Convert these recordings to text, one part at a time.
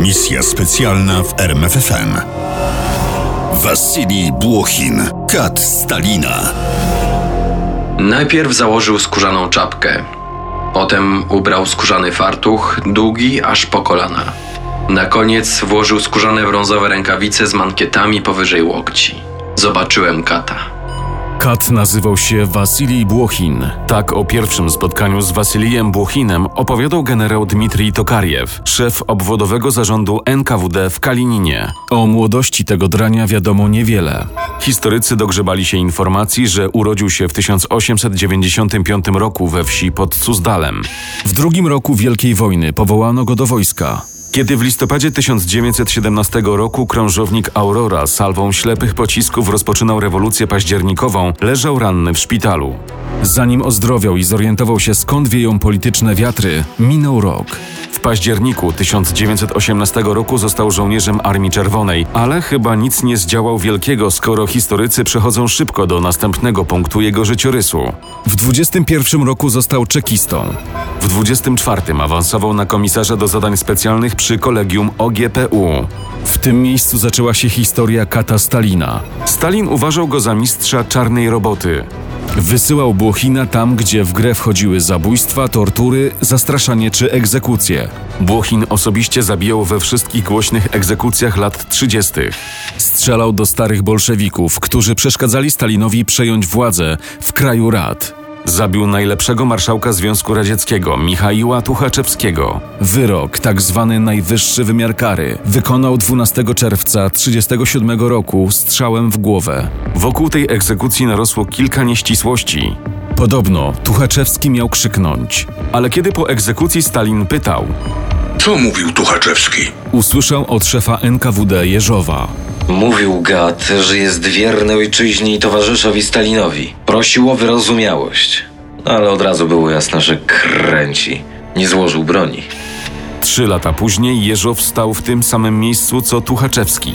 Misja specjalna w RMFFM. Wasilij Błochin, kat Stalina. Najpierw założył skórzaną czapkę. Potem ubrał skórzany fartuch, długi aż po kolana. Na koniec włożył skórzane brązowe rękawice z mankietami powyżej łokci. Zobaczyłem kata. Kat nazywał się Wasilij Błochin. Tak o pierwszym spotkaniu z Wasilijem Błochinem opowiadał generał Dmitrij Tokariew, szef obwodowego zarządu NKWD w Kalininie. O młodości tego drania wiadomo niewiele. Historycy dogrzebali się informacji, że urodził się w 1895 roku we wsi pod Suzdalem. W drugim roku Wielkiej Wojny powołano go do wojska. Kiedy w listopadzie 1917 roku krążownik Aurora salwą ślepych pocisków rozpoczynał rewolucję październikową, leżał ranny w szpitalu. Zanim ozdrowiał i zorientował się skąd wieją polityczne wiatry, minął rok. W październiku 1918 roku został żołnierzem Armii Czerwonej, ale chyba nic nie zdziałał wielkiego, skoro historycy przechodzą szybko do następnego punktu jego życiorysu. W 21 roku został czekistą. W 24 awansował na komisarza do zadań specjalnych przy kolegium OGPU. W tym miejscu zaczęła się historia kata Stalina. Stalin uważał go za mistrza czarnej roboty. Wysyłał Błochina tam, gdzie w grę wchodziły zabójstwa, tortury, zastraszanie czy egzekucje. Błochin osobiście zabijał we wszystkich głośnych egzekucjach lat 30. Strzelał do starych bolszewików, którzy przeszkadzali Stalinowi przejąć władzę w kraju rad. Zabił najlepszego marszałka Związku Radzieckiego, Michaiła Tuchaczewskiego. Wyrok, tak zwany najwyższy wymiar kary, wykonał 12 czerwca 1937 roku strzałem w głowę. Wokół tej egzekucji narosło kilka nieścisłości. Podobno Tuchaczewski miał krzyknąć, ale kiedy po egzekucji Stalin pytał, Co mówił Tuchaczewski? usłyszał od szefa NKWD Jeżowa. Mówił Gat, że jest wierny ojczyźnie i towarzyszowi Stalinowi. Prosił o wyrozumiałość. Ale od razu było jasne, że kręci. Nie złożył broni. Trzy lata później Jeżow stał w tym samym miejscu co Tuchaczewski.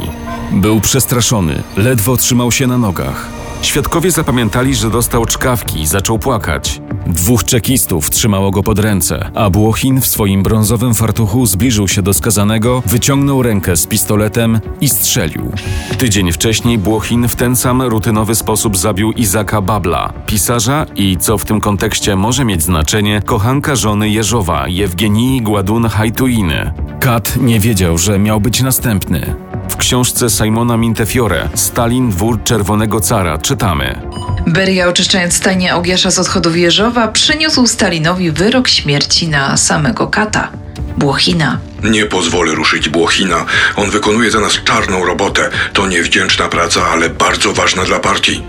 Był przestraszony, ledwo trzymał się na nogach. Świadkowie zapamiętali, że dostał czkawki i zaczął płakać. Dwóch czekistów trzymało go pod ręce, a Błochin w swoim brązowym fartuchu zbliżył się do skazanego, wyciągnął rękę z pistoletem i strzelił. Tydzień wcześniej Błochin w ten sam rutynowy sposób zabił Izaka Babla, pisarza i, co w tym kontekście może mieć znaczenie, kochanka żony Jeżowa, Jewgenii Gładun-Hajtuiny. Kat nie wiedział, że miał być następny. W książce Simona Mintefiore Stalin Dwór Czerwonego Cara czytamy. Beria, oczyszczając stajnię Ogiasza z odchodów Jeżowa, przyniósł Stalinowi wyrok śmierci na samego kata, Błochina. Nie pozwolę ruszyć Błochina. On wykonuje za nas czarną robotę. To niewdzięczna praca, ale bardzo ważna dla partii.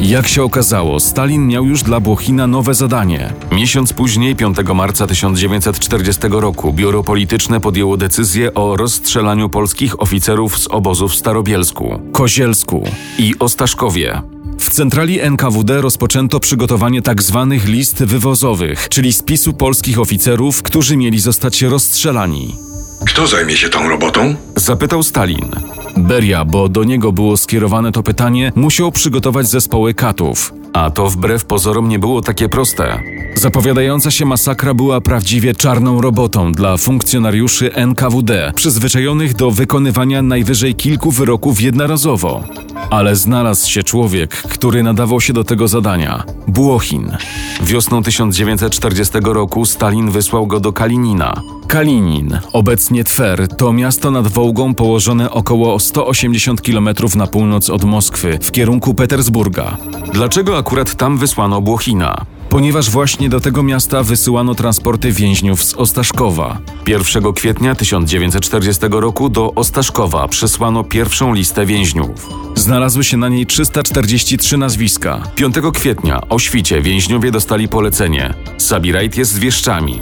Jak się okazało, Stalin miał już dla Błochina nowe zadanie. Miesiąc później, 5 marca 1940 roku, biuro polityczne podjęło decyzję o rozstrzelaniu polskich oficerów z obozów w Starobielsku, Kozielsku i Ostaszkowie. W centrali NKWD rozpoczęto przygotowanie tzw. list wywozowych, czyli spisu polskich oficerów, którzy mieli zostać rozstrzelani. Kto zajmie się tą robotą? Zapytał Stalin. Beria, bo do niego było skierowane to pytanie, musiał przygotować zespoły katów. A to wbrew pozorom nie było takie proste. Zapowiadająca się masakra była prawdziwie czarną robotą dla funkcjonariuszy NKWD, przyzwyczajonych do wykonywania najwyżej kilku wyroków jednorazowo. Ale znalazł się człowiek, który nadawał się do tego zadania Błochin. Wiosną 1940 roku Stalin wysłał go do Kalinina. Kalinin, obecnie Twer, to miasto nad Wołgą położone około 180 km na północ od Moskwy, w kierunku Petersburga. Dlaczego akurat tam wysłano Błochina? Ponieważ właśnie do tego miasta wysyłano transporty więźniów z Ostaszkowa. 1 kwietnia 1940 roku do Ostaszkowa przesłano pierwszą listę więźniów. Znalazły się na niej 343 nazwiska. 5 kwietnia o świcie więźniowie dostali polecenie. Sabirajt jest z wieszczami.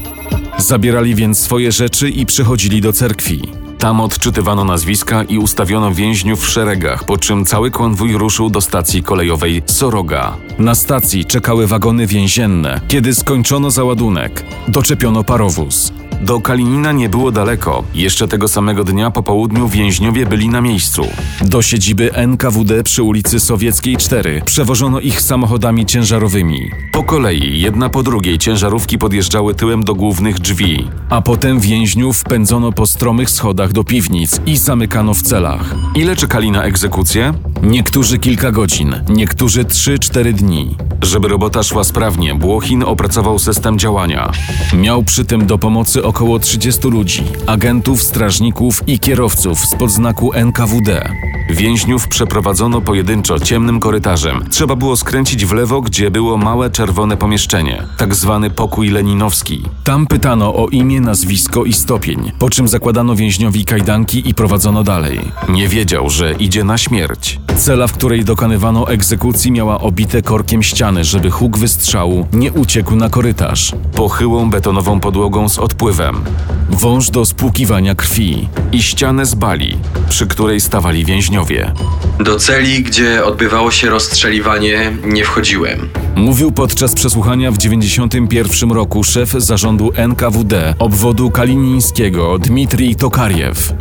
Zabierali więc swoje rzeczy i przychodzili do cerkwi. Tam odczytywano nazwiska i ustawiono więźniów w szeregach, po czym cały konwój ruszył do stacji kolejowej Soroga. Na stacji czekały wagony więzienne. Kiedy skończono załadunek, doczepiono parowóz. Do Kalinina nie było daleko. Jeszcze tego samego dnia po południu więźniowie byli na miejscu. Do siedziby NKWD przy ulicy Sowieckiej 4 przewożono ich samochodami ciężarowymi. Po kolei, jedna po drugiej ciężarówki podjeżdżały tyłem do głównych drzwi, a potem więźniów pędzono po stromych schodach do piwnic i zamykano w celach. Ile czekali na egzekucję? Niektórzy kilka godzin, niektórzy 3-4 dni. Żeby robota szła sprawnie, Błochin opracował system działania. Miał przy tym do pomocy około 30 ludzi, agentów, strażników i kierowców z podznaku NKWD. Więźniów przeprowadzono pojedynczo ciemnym korytarzem. Trzeba było skręcić w lewo, gdzie było małe czerwone pomieszczenie, tak zwany pokój leninowski. Tam pytano o imię, nazwisko i stopień, po czym zakładano więźniowi kajdanki i prowadzono dalej. Nie wiedział, że idzie na śmierć. Cela, w której dokonywano egzekucji, miała obite korkiem ściany, żeby huk wystrzału nie uciekł na korytarz. Pochyłą betonową podłogą z odpływem. Wąż do spłukiwania krwi i ścianę z bali, przy której stawali więźniowie. Do celi, gdzie odbywało się rozstrzeliwanie, nie wchodziłem. Mówił podczas przesłuchania w 91 roku szef zarządu NKWD obwodu kalinińskiego Dmitrij Tokariew.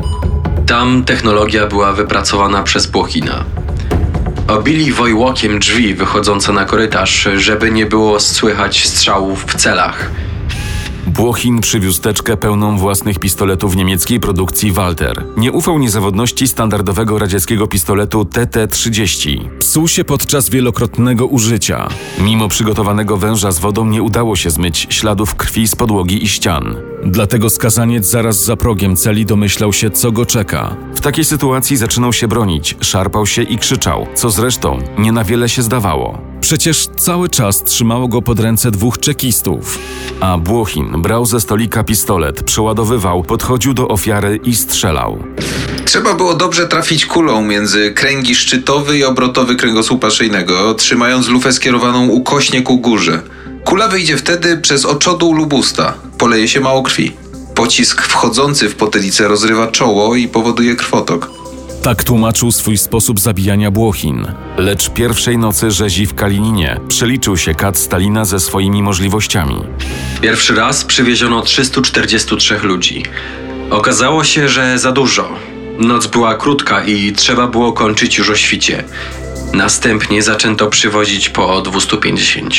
Tam technologia była wypracowana przez Błochina. Obili wojłokiem drzwi wychodzące na korytarz, żeby nie było słychać strzałów w celach. Błochin przywiózł teczkę pełną własnych pistoletów niemieckiej produkcji Walter. Nie ufał niezawodności standardowego radzieckiego pistoletu TT-30. Psuł się podczas wielokrotnego użycia. Mimo przygotowanego węża z wodą nie udało się zmyć śladów krwi z podłogi i ścian. Dlatego skazaniec zaraz za progiem celi domyślał się, co go czeka. W takiej sytuacji zaczynał się bronić, szarpał się i krzyczał, co zresztą nie na wiele się zdawało. Przecież cały czas trzymało go pod ręce dwóch czekistów. A Błochin brał ze stolika pistolet, przeładowywał, podchodził do ofiary i strzelał. Trzeba było dobrze trafić kulą między kręgi szczytowy i obrotowy kręgosłupa szyjnego, trzymając lufę skierowaną ukośnie ku górze. Kula wyjdzie wtedy przez oczodół lub usta. Poleje się mało krwi. Pocisk wchodzący w potylicę rozrywa czoło i powoduje krwotok. Tak tłumaczył swój sposób zabijania Błochin. Lecz pierwszej nocy rzezi w Kalininie przeliczył się kat Stalina ze swoimi możliwościami. Pierwszy raz przywieziono 343 ludzi. Okazało się, że za dużo. Noc była krótka i trzeba było kończyć już o świcie. Następnie zaczęto przywozić po 250.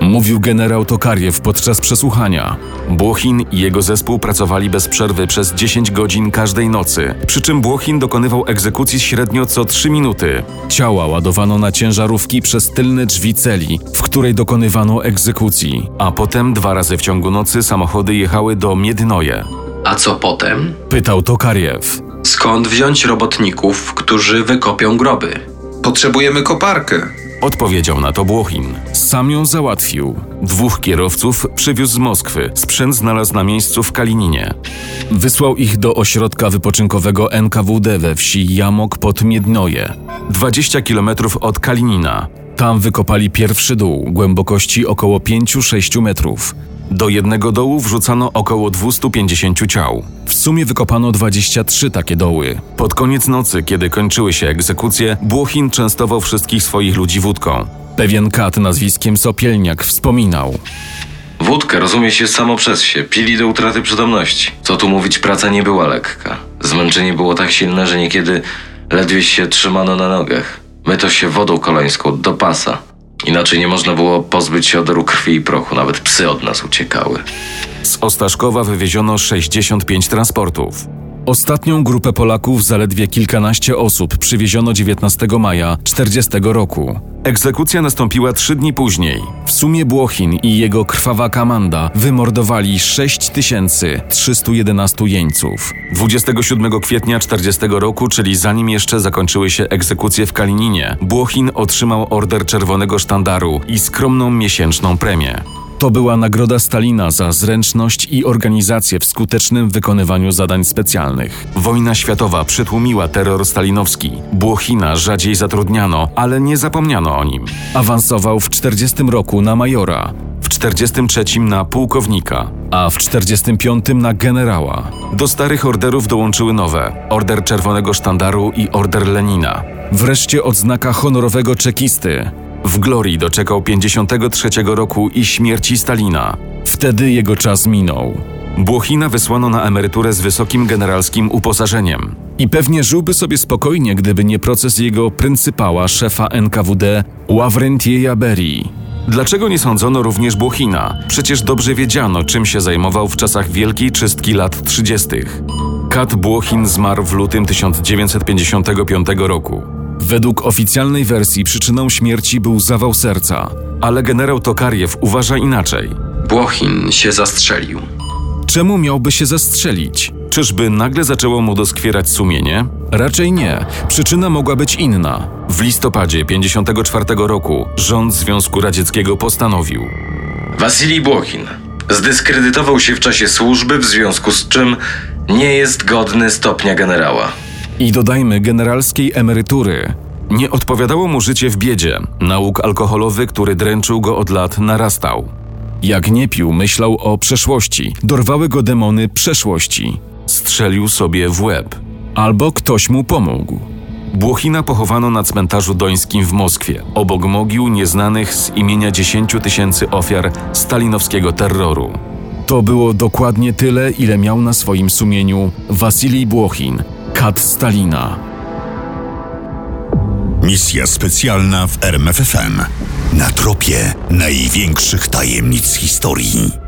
Mówił generał Tokariew podczas przesłuchania. Błochin i jego zespół pracowali bez przerwy przez 10 godzin każdej nocy, przy czym Błochin dokonywał egzekucji średnio co 3 minuty. Ciała ładowano na ciężarówki przez tylne drzwi celi, w której dokonywano egzekucji, a potem dwa razy w ciągu nocy samochody jechały do Miednoje. A co potem? Pytał Tokariew. Skąd wziąć robotników, którzy wykopią groby? Potrzebujemy koparkę. Odpowiedział na to Błochin. Sam ją załatwił. Dwóch kierowców przywiózł z Moskwy. Sprzęt znalazł na miejscu w Kalininie. Wysłał ich do ośrodka wypoczynkowego NKWD we wsi Jamok pod Miednoje. 20 kilometrów od Kalinina. Tam wykopali pierwszy dół, głębokości około 5-6 metrów. Do jednego dołu wrzucano około 250 ciał. W sumie wykopano 23 takie doły. Pod koniec nocy, kiedy kończyły się egzekucje, Błochin częstował wszystkich swoich ludzi wódką. Pewien kat nazwiskiem Sopielniak wspominał. Wódkę rozumie się samo przez się, pili do utraty przytomności. Co tu mówić, praca nie była lekka. Zmęczenie było tak silne, że niekiedy ledwie się trzymano na nogach. Myto się wodą kolońską do pasa. Inaczej nie można było pozbyć się odoru krwi i prochu, nawet psy od nas uciekały. Z Ostaszkowa wywieziono 65 transportów. Ostatnią grupę Polaków, zaledwie kilkanaście osób, przywieziono 19 maja 40 roku. Egzekucja nastąpiła trzy dni później. W sumie Błochin i jego krwawa kamanda wymordowali 6311 jeńców. 27 kwietnia 40 roku, czyli zanim jeszcze zakończyły się egzekucje w Kalininie, Błochin otrzymał order Czerwonego Sztandaru i skromną miesięczną premię. To była nagroda Stalina za zręczność i organizację w skutecznym wykonywaniu zadań specjalnych. Wojna światowa przytłumiła terror stalinowski. Błochina rzadziej zatrudniano, ale nie zapomniano o nim. Awansował w 40 roku na majora, w 43 na pułkownika, a w 45 na generała. Do starych orderów dołączyły nowe: Order Czerwonego Sztandaru i Order Lenina. Wreszcie odznaka honorowego czekisty. W glorii doczekał 53 roku i śmierci Stalina. Wtedy jego czas minął. Błochina wysłano na emeryturę z wysokim generalskim uposażeniem. I pewnie żyłby sobie spokojnie, gdyby nie proces jego pryncypała, szefa NKWD Ławrentieja Berry. Dlaczego nie sądzono również Błochina? Przecież dobrze wiedziano, czym się zajmował w czasach Wielkiej Czystki lat 30. Kat Błochin zmarł w lutym 1955 roku. Według oficjalnej wersji przyczyną śmierci był zawał serca, ale generał Tokariew uważa inaczej. Błochin się zastrzelił. Czemu miałby się zastrzelić? Czyżby nagle zaczęło mu doskwierać sumienie? Raczej nie. Przyczyna mogła być inna. W listopadzie 54 roku rząd Związku Radzieckiego postanowił. Wasilij Błochin zdyskredytował się w czasie służby, w związku z czym nie jest godny stopnia generała. I dodajmy generalskiej emerytury. Nie odpowiadało mu życie w biedzie. Nauk alkoholowy, który dręczył go od lat, narastał. Jak nie pił, myślał o przeszłości. Dorwały go demony przeszłości. Strzelił sobie w łeb. Albo ktoś mu pomógł. Błochina pochowano na cmentarzu dońskim w Moskwie, obok mogił nieznanych z imienia 10 tysięcy ofiar stalinowskiego terroru. To było dokładnie tyle, ile miał na swoim sumieniu Wasilij Błochin, kat Stalina. Misja specjalna w RMFFM. Na tropie największych tajemnic historii.